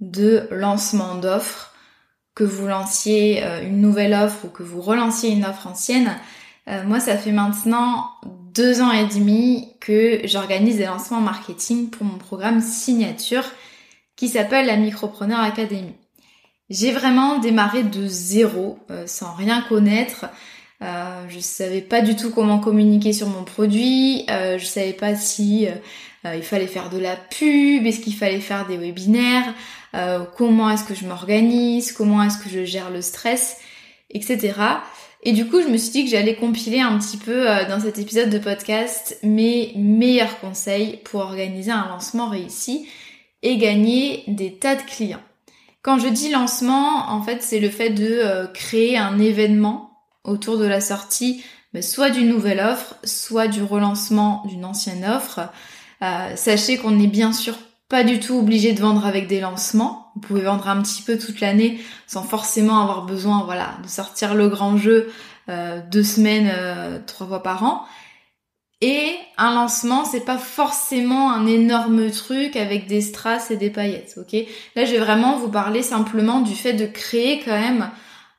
de lancement d'offres, que vous lanciez euh, une nouvelle offre ou que vous relanciez une offre ancienne. Euh, moi, ça fait maintenant deux ans et demi que j'organise des lancements marketing pour mon programme signature qui s'appelle la Micropreneur Academy. J'ai vraiment démarré de zéro, euh, sans rien connaître. Je savais pas du tout comment communiquer sur mon produit. Je savais pas si il fallait faire de la pub, est-ce qu'il fallait faire des webinaires. Euh, comment est-ce que je m'organise, comment est-ce que je gère le stress, etc. Et du coup, je me suis dit que j'allais compiler un petit peu euh, dans cet épisode de podcast mes meilleurs conseils pour organiser un lancement réussi et gagner des tas de clients. Quand je dis lancement, en fait, c'est le fait de euh, créer un événement autour de la sortie, soit d'une nouvelle offre, soit du relancement d'une ancienne offre. sachez qu'on est bien sûr pas du tout obligé de vendre avec des lancements. Vous pouvez vendre un petit peu toute l'année sans forcément avoir besoin, voilà, de sortir le grand jeu euh, deux semaines, euh, trois fois par an. Et un lancement, c'est pas forcément un énorme truc avec des strass et des paillettes, ok? Là, je vais vraiment vous parler simplement du fait de créer quand même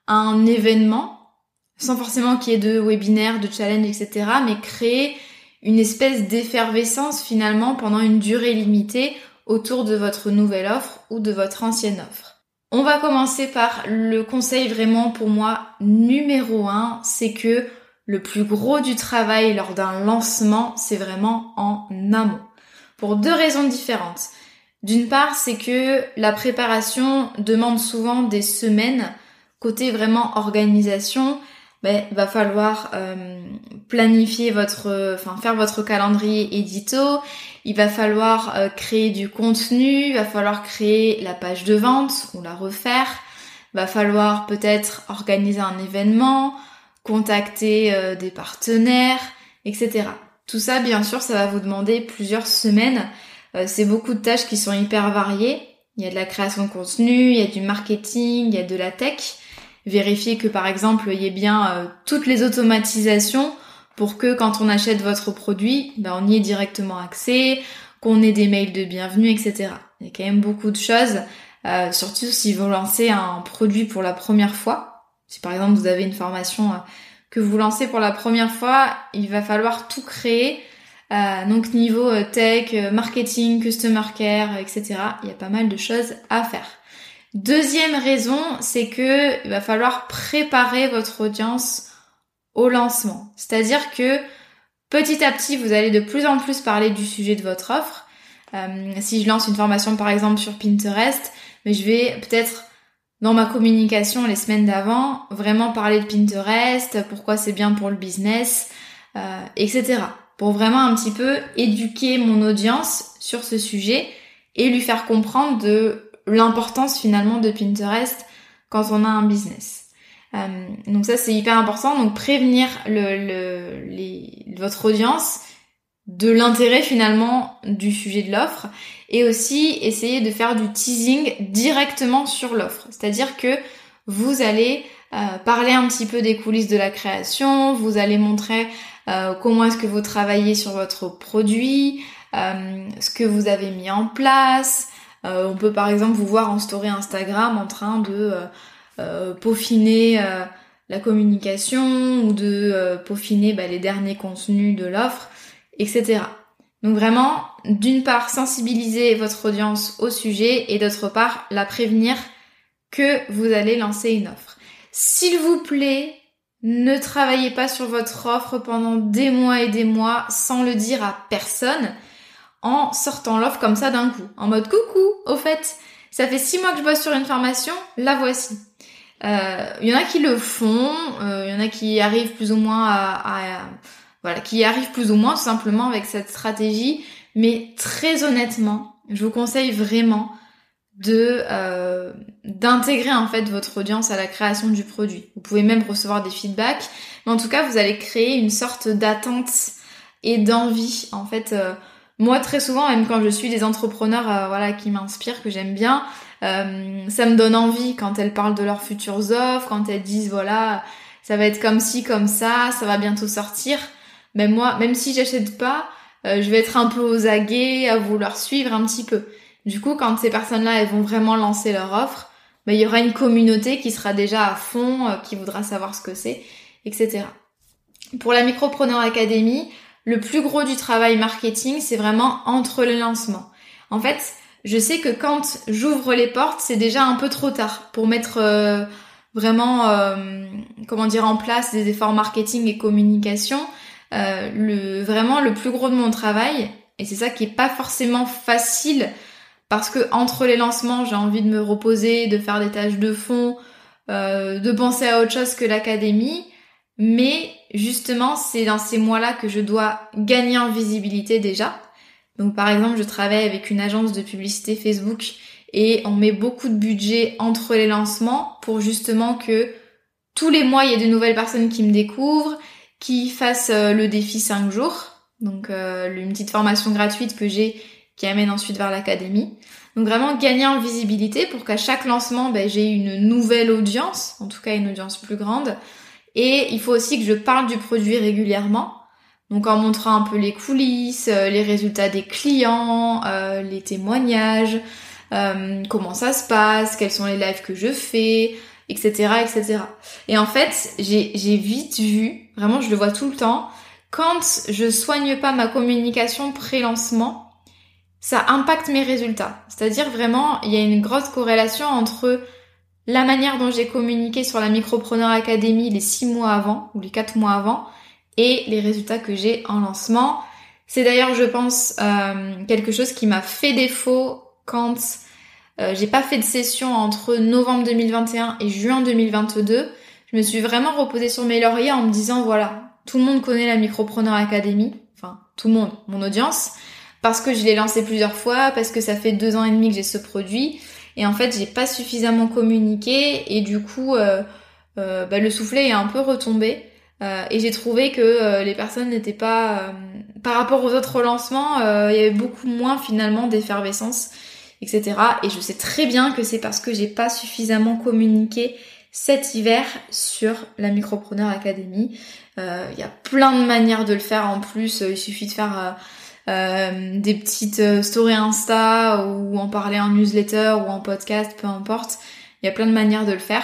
un événement, sans forcément qu'il y ait de webinaires, de challenge, etc. Mais créer une espèce d'effervescence finalement pendant une durée limitée autour de votre nouvelle offre ou de votre ancienne offre. On va commencer par le conseil vraiment pour moi numéro un, c'est que le plus gros du travail lors d'un lancement, c'est vraiment en amont. Pour deux raisons différentes. D'une part, c'est que la préparation demande souvent des semaines. Côté vraiment organisation, ben, va falloir euh, planifier votre, enfin faire votre calendrier édito. Il va falloir euh, créer du contenu, il va falloir créer la page de vente ou la refaire. Il va falloir peut-être organiser un événement, contacter euh, des partenaires, etc. Tout ça, bien sûr, ça va vous demander plusieurs semaines. c'est beaucoup de tâches qui sont hyper variées. Il y a de la création de contenu, il y a du marketing, il y a de la tech vérifier que par exemple il y ait bien euh, toutes les automatisations pour que quand on achète votre produit, ben, on y ait directement accès, qu'on ait des mails de bienvenue, etc. Il y a quand même beaucoup de choses, euh, surtout si vous lancez un produit pour la première fois. Si par exemple vous avez une formation euh, que vous lancez pour la première fois, il va falloir tout créer. donc niveau tech, marketing, customer care, etc. Il y a pas mal de choses à faire. Deuxième raison, c'est que il va falloir préparer votre audience au lancement. C'est-à-dire que petit à petit, vous allez de plus en plus parler du sujet de votre offre. Euh, si je lance une formation par exemple sur Pinterest, mais je vais peut-être dans ma communication les semaines d'avant vraiment parler de Pinterest, pourquoi c'est bien pour le business, euh, etc. Pour vraiment un petit peu éduquer mon audience sur ce sujet et lui faire comprendre de l'importance finalement de Pinterest quand on a un business. Euh, donc ça c'est hyper important. Donc prévenir le, les, votre audience de l'intérêt finalement du sujet de l'offre et aussi essayer de faire du teasing directement sur l'offre. C'est-à-dire que vous allez parler un petit peu des coulisses de la création, vous allez montrer comment est-ce que vous travaillez sur votre produit, ce que vous avez mis en place. on peut par exemple vous voir en story Instagram en train de peaufiner la communication ou de peaufiner bah, les derniers contenus de l'offre, etc. Donc vraiment, d'une part, sensibiliser votre audience au sujet et d'autre part, la prévenir que vous allez lancer une offre. S'il vous plaît, ne travaillez pas sur votre offre pendant des mois et des mois sans le dire à personne en sortant l'offre comme ça d'un coup. En mode coucou, au fait, ça fait six mois que je bosse sur une formation, la voici. Il euh, y en a qui le font, il euh, y en a qui arrivent plus ou moins à voilà, qui arrive plus ou moins simplement avec cette stratégie. Mais très honnêtement, je vous conseille vraiment de euh, d'intégrer en fait votre audience à la création du produit. Vous pouvez même recevoir des feedbacks, mais en tout cas vous allez créer une sorte d'attente et d'envie. En fait, euh, moi très souvent, même quand je suis des entrepreneurs, voilà, qui m'inspirent, que j'aime bien, ça me donne envie quand elles parlent de leurs futures offres, quand elles disent voilà, ça va être comme ci, comme ça, ça va bientôt sortir même moi, même si j'achète pas, euh, je vais être un peu aux aguets, à vouloir suivre un petit peu. Du coup, quand ces personnes-là, elles vont vraiment lancer leur offre, bah, il y aura une communauté qui sera déjà à fond, euh, qui voudra savoir ce que c'est, etc. Pour la Micropreneur Academy, le plus gros du travail marketing, c'est vraiment entre les lancements. En fait, je sais que quand j'ouvre les portes, c'est déjà un peu trop tard pour mettre euh, vraiment, comment dire, en place des efforts marketing et communication. Euh, le, vraiment le plus gros de mon travail. Et c'est ça qui est pas forcément facile parce que entre les lancements, j'ai envie de me reposer, de faire des tâches de fond, euh, de penser à autre chose que l'académie. Mais justement, c'est dans ces mois-là que je dois gagner en visibilité déjà. Donc par exemple, je travaille avec une agence de publicité Facebook et on met beaucoup de budget entre les lancements pour justement que tous les mois, il y ait de nouvelles personnes qui me découvrent, qui fasse euh, le défi 5 jours, donc euh, une petite formation gratuite que j'ai qui amène ensuite vers l'académie. Donc vraiment gagner en visibilité pour qu'à chaque lancement, ben, j'ai une nouvelle audience, en tout cas une audience plus grande. Et il faut aussi que je parle du produit régulièrement, donc en montrant un peu les coulisses, euh, les résultats des clients, les témoignages, comment ça se passe, quels sont les lives que je fais, etc., etc. Et en fait, j'ai vite vu, vraiment je le vois tout le temps, quand je soigne pas ma communication pré-lancement, ça impacte mes résultats. C'est-à-dire vraiment, il y a une grosse corrélation entre la manière dont j'ai communiqué sur la Micropreneur Academy les six mois avant, ou les quatre mois avant, et les résultats que j'ai en lancement. C'est d'ailleurs, je pense, euh, quelque chose qui m'a fait défaut quand euh, j'ai pas fait de session entre novembre 2021 et juin 2022. Je me suis vraiment reposée sur mes lauriers en me disant voilà, tout le monde connaît la Micropreneur Academy, enfin tout le monde, mon audience, parce que je l'ai lancé plusieurs fois, parce que ça fait deux ans et demi que j'ai ce produit, et en fait j'ai pas suffisamment communiqué et du coup euh, euh, bah, le soufflet est un peu retombé. Et j'ai trouvé que les personnes n'étaient pas par rapport aux autres lancements, il y avait beaucoup moins finalement d'effervescence etc. Et je sais très bien que c'est parce que j'ai pas suffisamment communiqué cet hiver sur la Micropreneur Academy. Euh, il y a plein de manières de le faire en plus. Il suffit de faire euh, euh, des petites stories Insta ou en parler en newsletter ou en podcast, peu importe. Il y a plein de manières de le faire.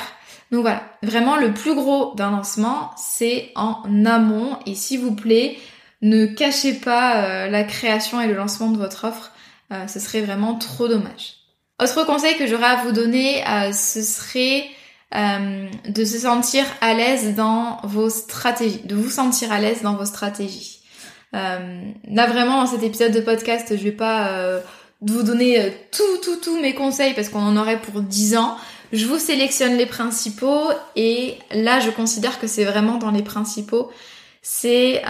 Donc voilà, vraiment le plus gros d'un lancement, c'est en amont. Et s'il vous plaît, ne cachez pas la création et le lancement de votre offre euh, ce serait vraiment trop dommage. Autre conseil que j'aurais à vous donner, euh, ce serait euh, de se sentir à l'aise dans vos stratégies, de vous sentir à l'aise dans vos stratégies. là vraiment dans cet épisode de podcast, je vais pas vous donner tout, tout, tous mes conseils parce qu'on en aurait pour 10 ans. Je vous sélectionne les principaux et là je considère que c'est vraiment dans les principaux. C'est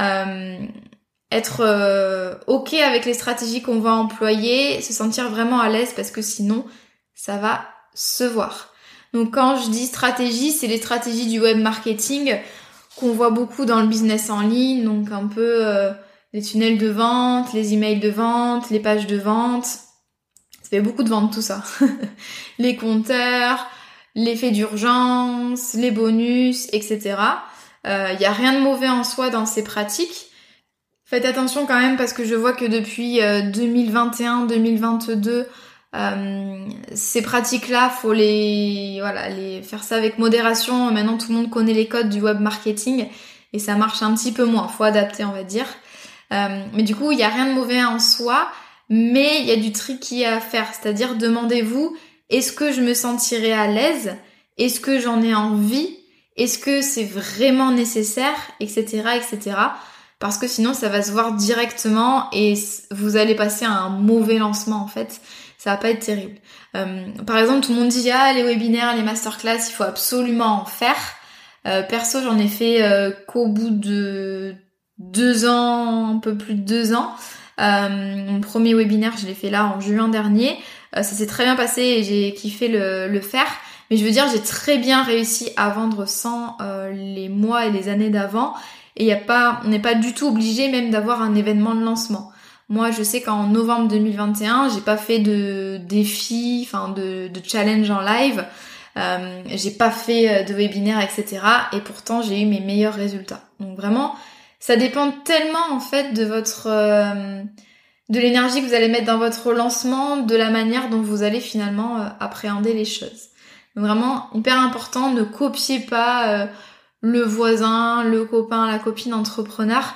être euh, ok avec les stratégies qu'on va employer, se sentir vraiment à l'aise parce que sinon ça va se voir. Donc quand je dis stratégie, c'est les stratégies du web marketing qu'on voit beaucoup dans le business en ligne, donc un peu euh, les tunnels de vente, les emails de vente, les pages de vente. Fait beaucoup de vente tout ça. les compteurs, l'effet d'urgence, les bonus, etc. Il euh, n'y a rien de mauvais en soi dans ces pratiques. Faites attention quand même parce que je vois que depuis 2021-2022, euh, euh, ces pratiques-là, faut les voilà, les faire ça avec modération. Maintenant, tout le monde connaît les codes du web marketing et ça marche un petit peu moins. Faut adapter, on va dire. Euh, mais du coup, il n'y a rien de mauvais en soi, mais il y a du tricky à faire. C'est-à-dire, demandez-vous est-ce que je me sentirai à l'aise? Est-ce que j'en ai envie? Est-ce que c'est vraiment nécessaire? Etc. etc. Parce que sinon, ça va se voir directement et vous allez passer à un mauvais lancement en fait ça va pas être terrible. Euh, par exemple, tout le monde dit ah les webinaires, les masterclass, il faut absolument en faire. Euh, perso, j'en ai fait euh, qu'au bout de deux ans, un peu plus de deux ans. Mon premier webinaire, je l'ai fait là en juin dernier. ça s'est très bien passé et j'ai kiffé le, faire. Mais je veux dire, j'ai très bien réussi à vendre sans les mois et les années d'avant. Et y a pas, on n'est pas du tout obligé même d'avoir un événement de lancement. Moi, je sais qu'en novembre 2021, j'ai pas fait de défi, enfin de, challenge en live. Euh, j'ai pas fait euh, de webinaire, etc. Et pourtant, j'ai eu mes meilleurs résultats. Donc vraiment, ça dépend tellement en fait de votre euh, de l'énergie que vous allez mettre dans votre lancement, de la manière dont vous allez finalement euh, appréhender les choses. Donc vraiment hyper important, ne copiez pas le voisin, le copain, la copine entrepreneur.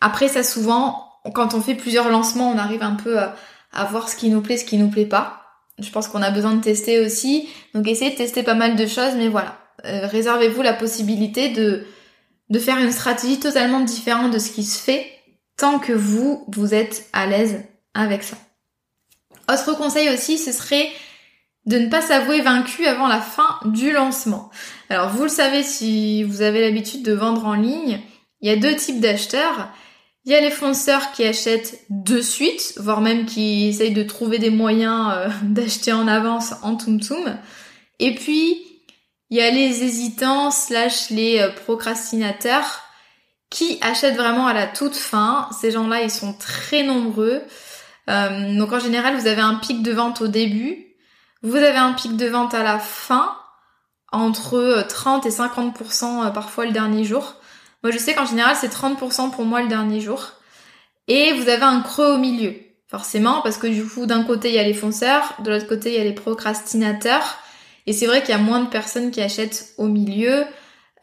après ça souvent quand on fait plusieurs lancements, on arrive un peu à, voir ce qui nous plaît, ce qui nous plaît pas. Je pense qu'on a besoin de tester aussi. Donc essayez de tester pas mal de choses, mais voilà. Euh, réservez-vous la possibilité de, de faire une stratégie totalement différente de ce qui se fait tant que vous, vous êtes à l'aise avec ça. Autre conseil aussi, ce serait de ne pas s'avouer vaincu avant la fin du lancement. Alors vous le savez si vous avez l'habitude de vendre en ligne, il y a deux types d'acheteurs. Il y a les fonceurs qui achètent de suite, voire même qui essayent de trouver des moyens euh, d'acheter en avance en tum tum. Et puis, il y a les hésitants slash les euh, procrastinateurs qui achètent vraiment à la toute fin. Ces gens-là, ils sont très nombreux. Euh, donc en général, vous avez un pic de vente au début. Vous avez un pic de vente à la fin, entre 30 et 50% parfois le dernier jour. Moi, je sais qu'en général, c'est 30% pour moi le dernier jour. Et vous avez un creux au milieu, forcément, parce que du coup, d'un côté, il y a les fonceurs, de l'autre côté, il y a les procrastinateurs. Et c'est vrai qu'il y a moins de personnes qui achètent au milieu.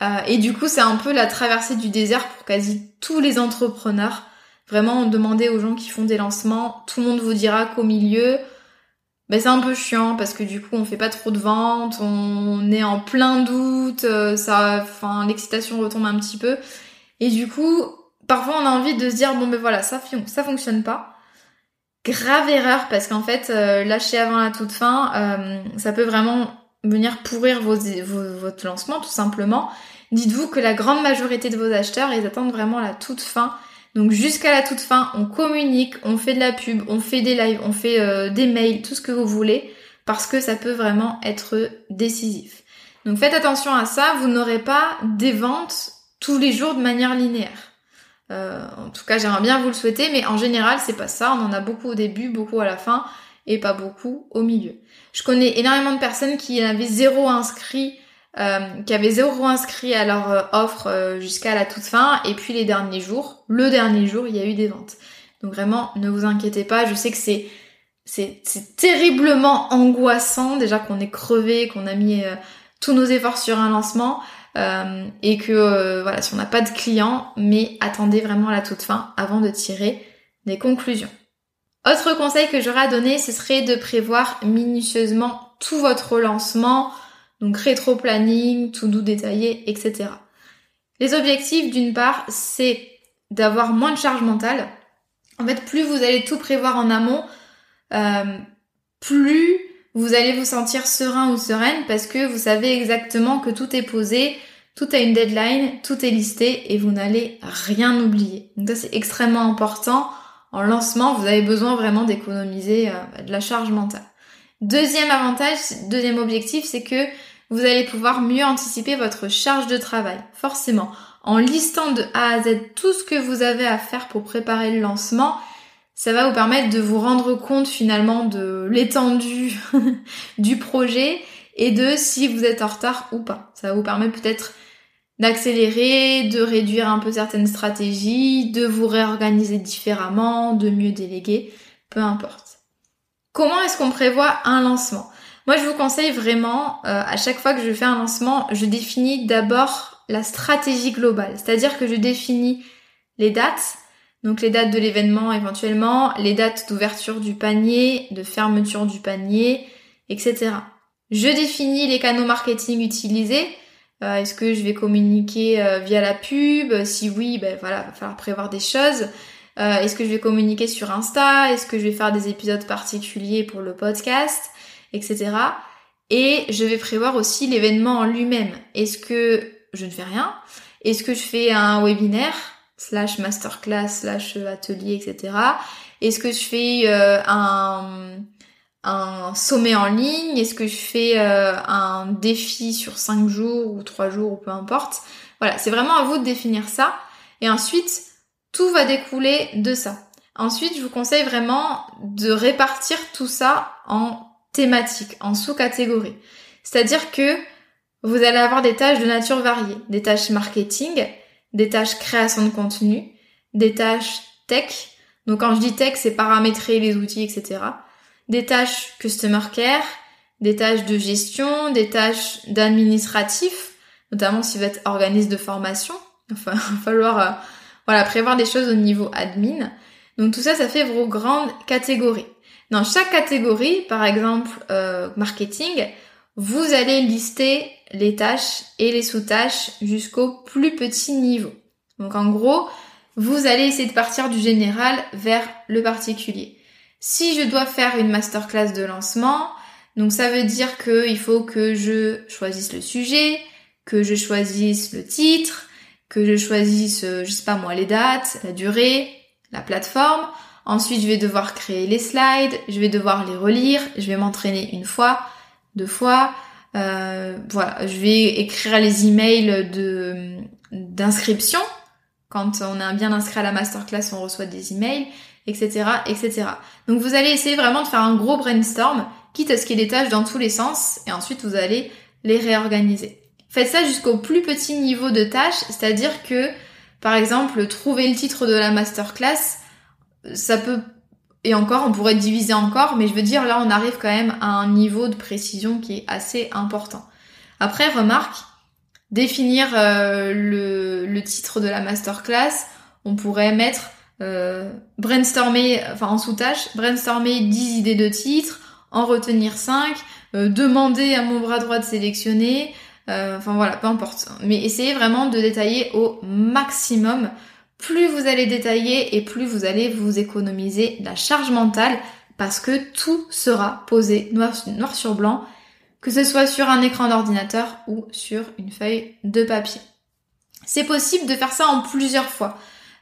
Euh, et du coup, c'est un peu la traversée du désert pour quasi tous les entrepreneurs. Vraiment, demandez aux gens qui font des lancements, tout le monde vous dira qu'au milieu, ben c'est un peu chiant parce que du coup on fait pas trop de ventes, on est en plein doute, euh, ça, enfin l'excitation retombe un petit peu et du coup parfois on a envie de se dire bon ben voilà ça ça fonctionne pas. Grave erreur parce qu'en fait euh, lâcher avant la toute fin, euh, ça peut vraiment venir pourrir votre lancement tout simplement. Dites-vous que la grande majorité de vos acheteurs ils attendent vraiment la toute fin donc jusqu'à la toute fin, on communique, on fait de la pub, on fait des lives, on fait euh, des mails, tout ce que vous voulez, parce que ça peut vraiment être décisif. Donc faites attention à ça, vous n'aurez pas des ventes tous les jours de manière linéaire. Euh, en tout cas, j'aimerais bien vous le souhaiter, mais en général, c'est pas ça. On en a beaucoup au début, beaucoup à la fin, et pas beaucoup au milieu. Je connais énormément de personnes qui avaient zéro inscrit euh, qui avaient zéro inscrit à leur euh, offre euh, jusqu'à la toute fin. Et puis les derniers jours, le dernier jour, il y a eu des ventes. Donc vraiment, ne vous inquiétez pas. Je sais que c'est c'est, terriblement angoissant déjà qu'on est crevé, qu'on a mis tous nos efforts sur un lancement et que voilà, si on n'a pas de clients, mais attendez vraiment la toute fin avant de tirer des conclusions. Autre conseil que j'aurais à donner, ce serait de prévoir minutieusement tout votre lancement, donc rétro-planning, tout doux détaillé, etc. Les objectifs, d'une part, c'est d'avoir moins de charge mentale. En fait, plus vous allez tout prévoir en amont, euh, plus vous allez vous sentir serein ou sereine parce que vous savez exactement que tout est posé, tout a une deadline, tout est listé et vous n'allez rien oublier. Donc ça c'est extrêmement important. En lancement, vous avez besoin vraiment d'économiser euh, de la charge mentale. Deuxième avantage, deuxième objectif, c'est que vous allez pouvoir mieux anticiper votre charge de travail. Forcément, en listant de A à Z tout ce que vous avez à faire pour préparer le lancement, ça va vous permettre de vous rendre compte finalement de l'étendue du projet et de si vous êtes en retard ou pas. Ça va vous permettre peut-être d'accélérer, de réduire un peu certaines stratégies, de vous réorganiser différemment, de mieux déléguer, peu importe. Comment est-ce qu'on prévoit un lancement? Moi, je vous conseille vraiment, euh, à chaque fois que je fais un lancement, je définis d'abord la stratégie globale, c'est-à-dire que je définis les dates, donc les dates de l'événement éventuellement, les dates d'ouverture du panier, de fermeture du panier, etc. Je définis les canaux marketing utilisés. Euh, est-ce que je vais communiquer euh, via la pub? Si oui, ben voilà, va falloir prévoir des choses. Euh, est-ce que je vais communiquer sur Insta? Est-ce que je vais faire des épisodes particuliers pour le podcast? Etc. Et je vais prévoir aussi l'événement en lui-même. Est-ce que je ne fais rien? Est-ce que je fais un webinaire slash masterclass slash atelier, etc. Est-ce que je fais euh, un, un sommet en ligne? Est-ce que je fais euh, un défi sur 5 jours ou 3 jours ou peu importe? Voilà, c'est vraiment à vous de définir ça. Et ensuite, tout va découler de ça. Ensuite, je vous conseille vraiment de répartir tout ça en thématiques, en sous-catégories. C'est-à-dire que vous allez avoir des tâches de nature variée, des tâches marketing, des tâches création de contenu, des tâches tech. Donc quand je dis tech, c'est paramétrer les outils, etc. Des tâches customer care, des tâches de gestion, des tâches d'administratif, notamment si vous êtes organisme de formation. Enfin, il va falloir euh, voilà, prévoir des choses au niveau admin. Donc tout ça, ça fait vos grandes catégories. Dans chaque catégorie, par exemple euh, marketing, vous allez lister les tâches et les sous-tâches jusqu'au plus petit niveau. Donc en gros, vous allez essayer de partir du général vers le particulier. Si je dois faire une masterclass de lancement, donc ça veut dire qu'il faut que je choisisse le sujet, que je choisisse le titre, que je choisisse, euh, je sais pas moi, les dates, la durée, la plateforme. Ensuite, je vais devoir créer les slides, je vais devoir les relire, je vais m'entraîner une fois, deux fois, euh, voilà, je vais écrire les emails de d'inscription. Quand on a bien inscrit à la masterclass, on reçoit des emails, etc., etc. Donc vous allez essayer vraiment de faire un gros brainstorm, quitte à ce qu'il y ait des tâches dans tous les sens, et ensuite vous allez les réorganiser. Faites ça jusqu'au plus petit niveau de tâches, c'est-à-dire que, par exemple, trouver le titre de la masterclass, ça peut et encore, on pourrait diviser encore, mais je veux dire, là, on arrive quand même à un niveau de précision qui est assez important. Après, remarque, définir euh, le, titre de la masterclass, on pourrait mettre euh, brainstormer, enfin en sous-tâche, brainstormer 10 idées de titres, en retenir 5, euh, demander à mon bras droit de sélectionner, enfin voilà, peu importe. Mais essayez vraiment de détailler au maximum plus vous allez détailler et plus vous allez vous économiser la charge mentale parce que tout sera posé noir, sur blanc, que ce soit sur un écran d'ordinateur ou sur une feuille de papier. C'est possible de faire ça en plusieurs fois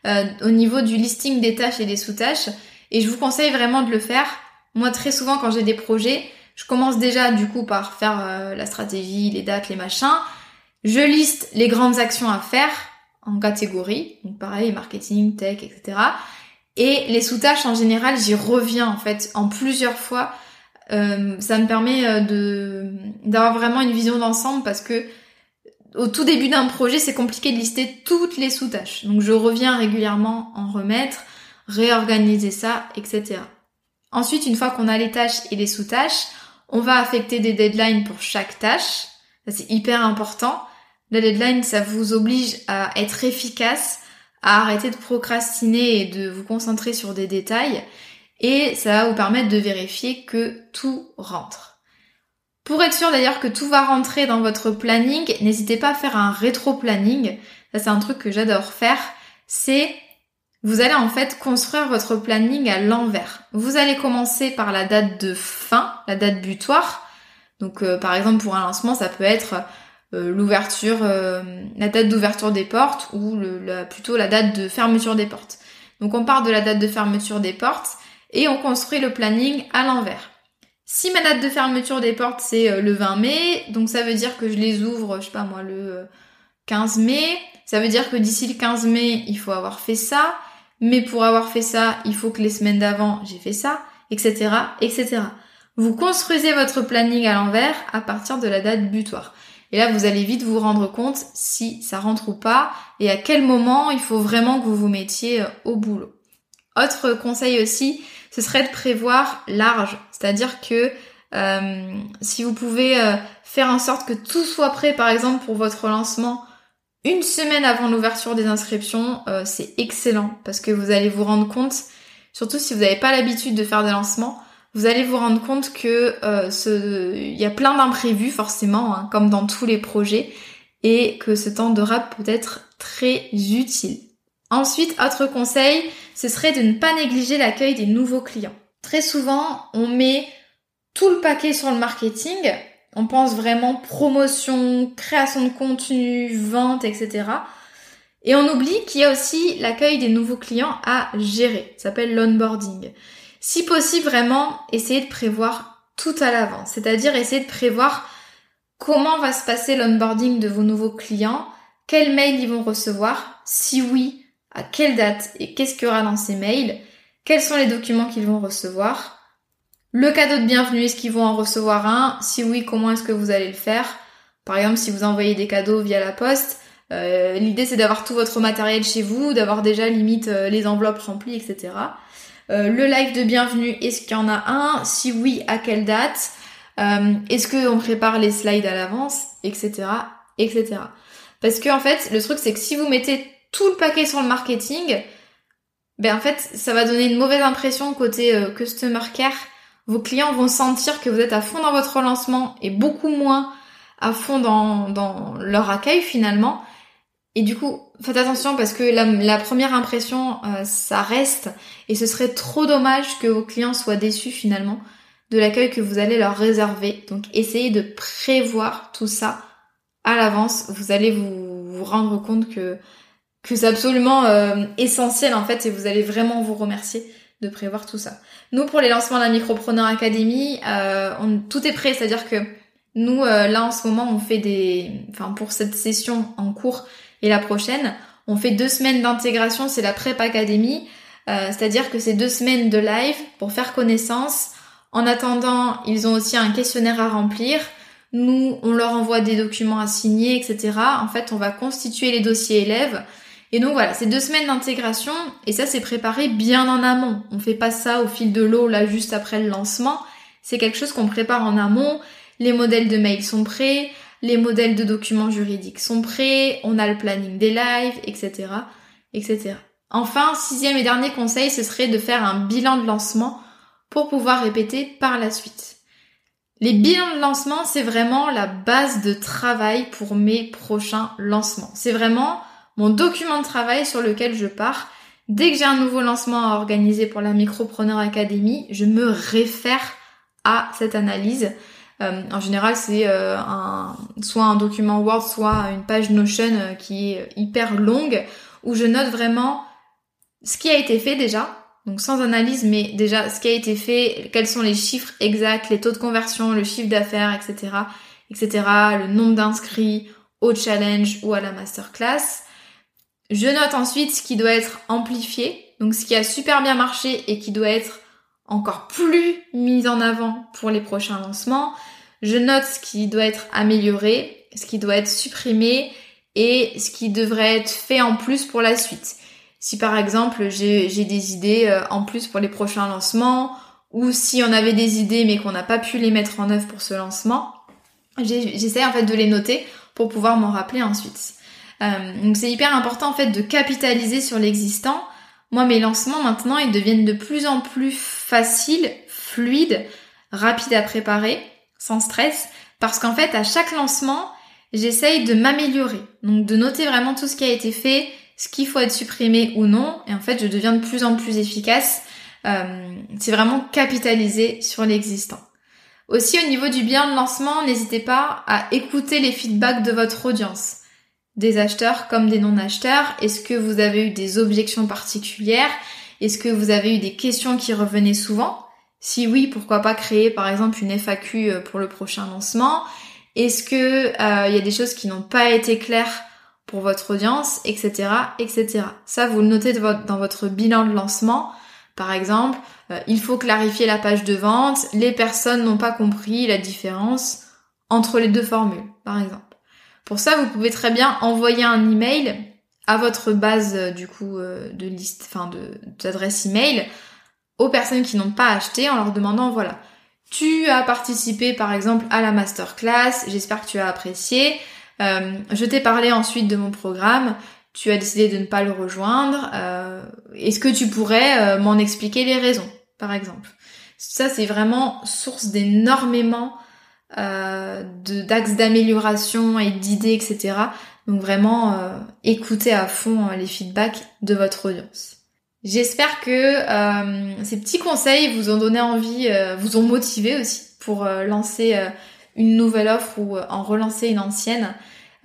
euh, au niveau du listing des tâches et des sous-tâches et je vous conseille vraiment de le faire. Moi très souvent quand j'ai des projets, je commence déjà du coup par faire euh, la stratégie, les dates, les machins. Je liste les grandes actions à faire en catégories, donc pareil, marketing, tech, etc. Et les sous-tâches en général, j'y reviens en fait en plusieurs fois. Euh, ça me permet euh, de d'avoir vraiment une vision d'ensemble parce que au tout début d'un projet, c'est compliqué de lister toutes les sous-tâches. Donc je reviens régulièrement en remettre, réorganiser ça, etc. Ensuite, une fois qu'on a les tâches et les sous-tâches, on va affecter des deadlines pour chaque tâche. Ça c'est hyper important. La deadline, ça vous oblige à être efficace, à arrêter de procrastiner et de vous concentrer sur des détails. Et ça va vous permettre de vérifier que tout rentre. Pour être sûr d'ailleurs que tout va rentrer dans votre planning, n'hésitez pas à faire un rétro-planning. Ça c'est un truc que j'adore faire. C'est vous allez en fait construire votre planning à l'envers. Vous allez commencer par la date de fin, la date butoir. Donc euh, par exemple pour un lancement, ça peut être euh, l'ouverture, euh, la date d'ouverture des portes ou plutôt la date de fermeture des portes. Donc on part de la date de fermeture des portes et on construit le planning à l'envers. Si ma date de fermeture des portes c'est euh, le 20 mai, donc ça veut dire que je les ouvre, je sais pas moi, le 15 mai, ça veut dire que d'ici le 15 mai, il faut avoir fait ça, mais pour avoir fait ça, il faut que les semaines d'avant, j'ai fait ça, etc., etc. vous construisez votre planning à l'envers à partir de la date butoir. Et là, vous allez vite vous rendre compte si ça rentre ou pas et à quel moment il faut vraiment que vous vous mettiez euh, au boulot. Autre conseil aussi, ce serait de prévoir large. C'est-à-dire que euh, si vous pouvez euh, faire en sorte que tout soit prêt, par exemple, pour votre lancement une semaine avant l'ouverture des inscriptions, c'est excellent parce que vous allez vous rendre compte, surtout si vous n'avez pas l'habitude de faire des lancements, vous allez vous rendre compte que euh, il y a plein d'imprévus forcément, hein, comme dans tous les projets, et que ce temps de rap peut être très utile. Ensuite, autre conseil, ce serait de ne pas négliger l'accueil des nouveaux clients. Très souvent, on met tout le paquet sur le marketing, on pense vraiment promotion, création de contenu, vente, etc. Et on oublie qu'il y a aussi l'accueil des nouveaux clients à gérer. Ça s'appelle l'onboarding. Si possible, vraiment, essayez de prévoir tout à l'avance. C'est-à-dire essayer de prévoir comment va se passer l'onboarding de vos nouveaux clients, quels mails ils vont recevoir, si oui, à quelle date et qu'est-ce qu'il y aura dans ces mails, quels sont les documents qu'ils vont recevoir, le cadeau de bienvenue, est-ce qu'ils vont en recevoir un, si oui, comment est-ce que vous allez le faire? Par exemple, si vous envoyez des cadeaux via la poste, euh, l'idée c'est d'avoir tout votre matériel chez vous, d'avoir déjà limite euh, les enveloppes remplies, etc. Euh, le live de bienvenue, est-ce qu'il y en a un? Si oui, à quelle date? Est-ce qu'on prépare les slides à l'avance Etc. Etc. Parce que en fait, le truc c'est que si vous mettez tout le paquet sur le marketing, ben en fait, ça va donner une mauvaise impression côté euh, customer care. Vos clients vont sentir que vous êtes à fond dans votre lancement et beaucoup moins à fond dans, leur accueil finalement. Et du coup, faites attention parce que la, première impression, euh, ça reste. Et ce serait trop dommage que vos clients soient déçus finalement de l'accueil que vous allez leur réserver. Donc essayez de prévoir tout ça à l'avance. Vous allez vous, rendre compte que, que c'est absolument euh, essentiel en fait et vous allez vraiment vous remercier de prévoir tout ça. Nous, pour les lancements de la Micropreneur Academy, euh, on, tout est prêt. C'est-à-dire que nous, là en ce moment, on fait des... Enfin, pour cette session en cours, et la prochaine, on fait deux semaines d'intégration, c'est la Prep Academy, euh, c'est-à-dire que c'est deux semaines de live pour faire connaissance. En attendant, ils ont aussi un questionnaire à remplir. Nous, on leur envoie des documents à signer, etc. En fait, on va constituer les dossiers élèves. Et donc voilà, c'est deux semaines d'intégration et ça c'est préparé bien en amont. On fait pas ça au fil de l'eau là juste après le lancement. C'est quelque chose qu'on prépare en amont. Les modèles de mail sont prêts, les modèles de documents juridiques sont prêts, on a le planning des lives, etc., etc. Enfin, sixième et dernier conseil, ce serait de faire un bilan de lancement pour pouvoir répéter par la suite. Les bilans de lancement, c'est vraiment la base de travail pour mes prochains lancements. C'est vraiment mon document de travail sur lequel je pars. Dès que j'ai un nouveau lancement à organiser pour la Micropreneur Academy, je me réfère à cette analyse. Euh, en général, c'est euh, soit un document Word, soit une page Notion euh, qui est hyper longue, où je note vraiment ce qui a été fait déjà, donc sans analyse, mais déjà ce qui a été fait, quels sont les chiffres exacts, les taux de conversion, le chiffre d'affaires, etc., etc., le nombre d'inscrits au challenge ou à la masterclass. Je note ensuite ce qui doit être amplifié, donc ce qui a super bien marché et qui doit être encore plus mis en avant pour les prochains lancements. Je note ce qui doit être amélioré, ce qui doit être supprimé et ce qui devrait être fait en plus pour la suite. Si par exemple j'ai des idées euh, en plus pour les prochains lancements ou si on avait des idées mais qu'on n'a pas pu les mettre en œuvre pour ce lancement, j'essaie en fait de les noter pour pouvoir m'en rappeler ensuite. Euh, donc c'est hyper important en fait de capitaliser sur l'existant moi, mes lancements maintenant, ils deviennent de plus en plus faciles, fluides, rapides à préparer, sans stress, parce qu'en fait, à chaque lancement, j'essaye de m'améliorer. Donc, de noter vraiment tout ce qui a été fait, ce qu'il faut être supprimé ou non, et en fait, je deviens de plus en plus efficace. Euh, c'est vraiment capitaliser sur l'existant. Aussi, au niveau du bien de lancement, n'hésitez pas à écouter les feedbacks de votre audience des acheteurs comme des non-acheteurs? Est-ce que vous avez eu des objections particulières? Est-ce que vous avez eu des questions qui revenaient souvent? Si oui, pourquoi pas créer par exemple une FAQ euh, pour le prochain lancement? Est-ce que euh, il y a des choses qui n'ont pas été claires pour votre audience, etc., etc. Ça, vous le notez dans votre bilan de lancement Par exemple, euh, il faut clarifier la page de vente, les personnes n'ont pas compris la différence entre les deux formules, par exemple. Pour ça, vous pouvez très bien envoyer un email à votre base euh, du coup euh, de liste, enfin d'adresse email aux personnes qui n'ont pas acheté en leur demandant voilà, tu as participé par exemple à la masterclass, j'espère que tu as apprécié. je t'ai parlé ensuite de mon programme. Tu as décidé de ne pas le rejoindre, euh, est-ce que tu pourrais euh, m'en expliquer les raisons, par exemple? Ça, c'est vraiment source d'énormément euh, d'axes d'amélioration et d'idées, etc. Donc vraiment, euh, écoutez à fond les feedbacks de votre audience. J'espère que ces petits conseils vous ont donné envie, vous ont motivé aussi pour lancer une nouvelle offre ou en relancer une ancienne.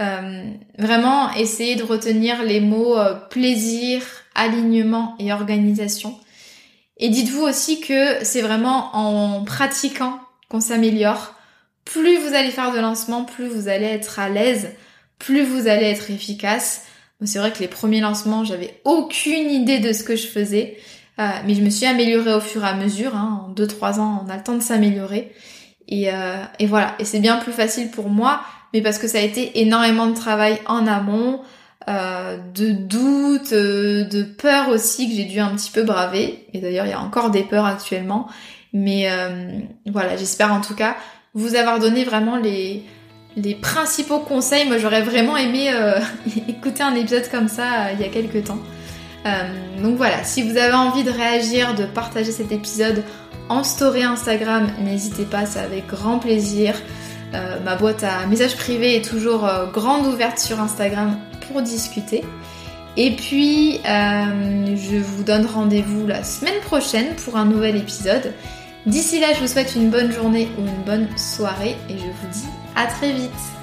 Euh, vraiment, essayez de retenir les mots euh, plaisir, alignement et organisation. Et dites-vous aussi que c'est vraiment en pratiquant qu'on s'améliore. Plus vous allez faire de lancements, plus vous allez être à l'aise, plus vous allez être efficace. C'est vrai que les premiers lancements, j'avais aucune idée de ce que je faisais, euh, mais je me suis améliorée au fur et à mesure. Hein. En 2-3 ans, on a le temps de s'améliorer. Et, et voilà, et c'est bien plus facile pour moi mais parce que ça a été énormément de travail en amont, euh, de doutes, euh, de peurs aussi que j'ai dû un petit peu braver. Et d'ailleurs, il y a encore des peurs actuellement. Mais euh, voilà, j'espère en tout cas vous avoir donné vraiment les, principaux conseils. Moi, j'aurais vraiment aimé écouter un épisode comme ça il y a quelques temps. donc voilà, si vous avez envie de réagir, de partager cet épisode en story Instagram, n'hésitez pas, c'est avec grand plaisir. Euh, ma boîte à messages privés est toujours euh, grande ouverte sur Instagram pour discuter. Et puis, euh, je vous donne rendez-vous la semaine prochaine pour un nouvel épisode. D'ici là, je vous souhaite une bonne journée ou une bonne soirée et je vous dis à très vite.